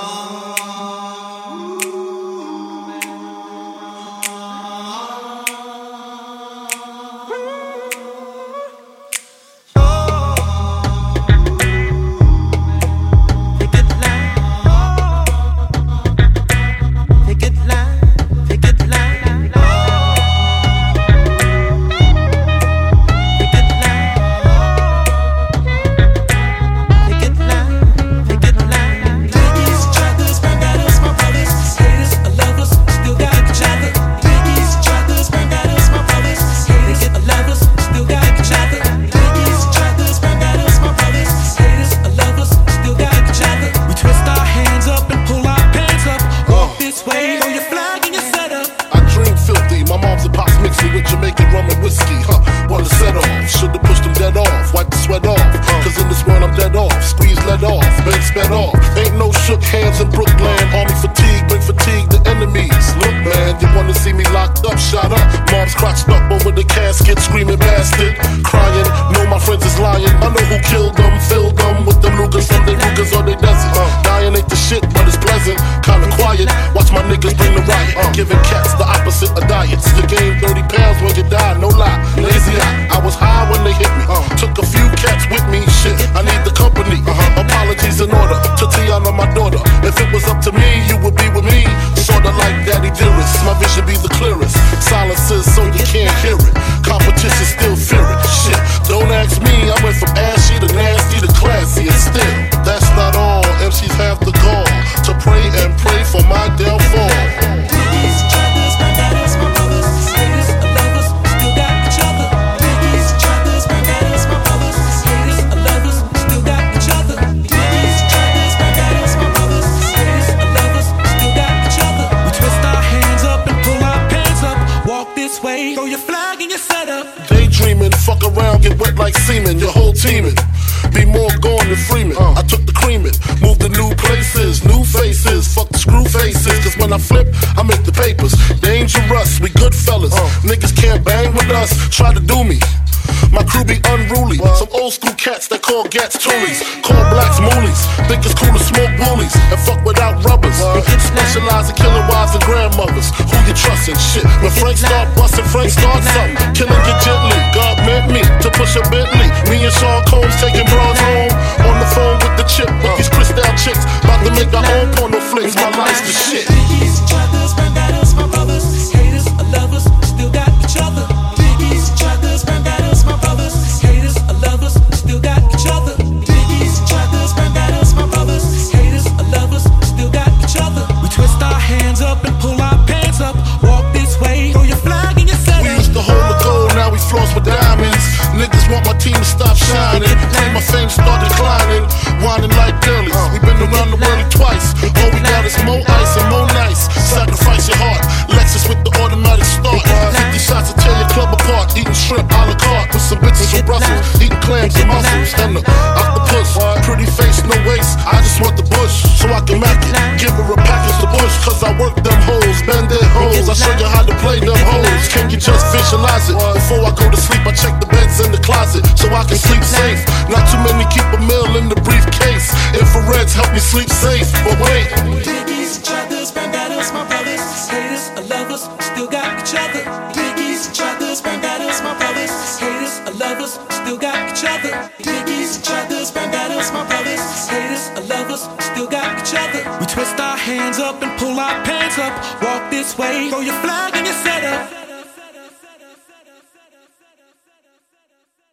Oh. Locked up, shot up. Mom's crotched up over the casket, screaming bastard. Crying, know my friends is lying. I know who killed them, filled them with them Lugers from the Rugers or they desert. Uh, dying ain't the shit, but it's pleasant. Kinda quiet, watch my niggas bring the riot. Uh, giving cats the opposite of diets. You gain 30 pounds when you die, no Fuck around, get wet like semen, your whole teaming. Be more gone than Freeman. I took the creaming, moved to new places, new faces, fuck the screw faces. Cause when I flip, I make the papers. Dangerous, we good fellas. Uh. Niggas can't bang with us, try to do me. Crew be unruly. Some old school cats that call gats toolies. Call blacks moolies. Think it's cool to smoke woolies and fuck without rubbers. Specialize in killing wives and grandmothers. Who you trusting? Shit. When Frank start busting, Frank start something. Killing you gently. God meant me to push a Bentley. Me and Sean Combs my fame start declining. Whining like girlies. we been around the world twice. All we got is more ice and more nice. Sacrifice your heart. Lexus with the automatic start. 50 shots to tear your club apart. Eating shrimp a la carte with some bitches from Brussels. Eating clams and mussels. And the octopus. Pretty face, no waist. I just want the bush so I can mac it. Give her a package to. Cause I work them hoes. Bend their hoes. I show you how to play them hoes. Can you just visualize it? Before I go to sleep, I check the beds in the closet so I can sleep safe. Not too many keep a meal in the briefcase. Infrareds help me sleep safe. But wait, Biggies, trappers, bandanas, my brothers, haters, lovers, still got each other. Biggies, trappers, bandanas, my brothers, haters, lovers, still got each other. Hands up and pull our pants up. Walk this way, throw your flag and your setup.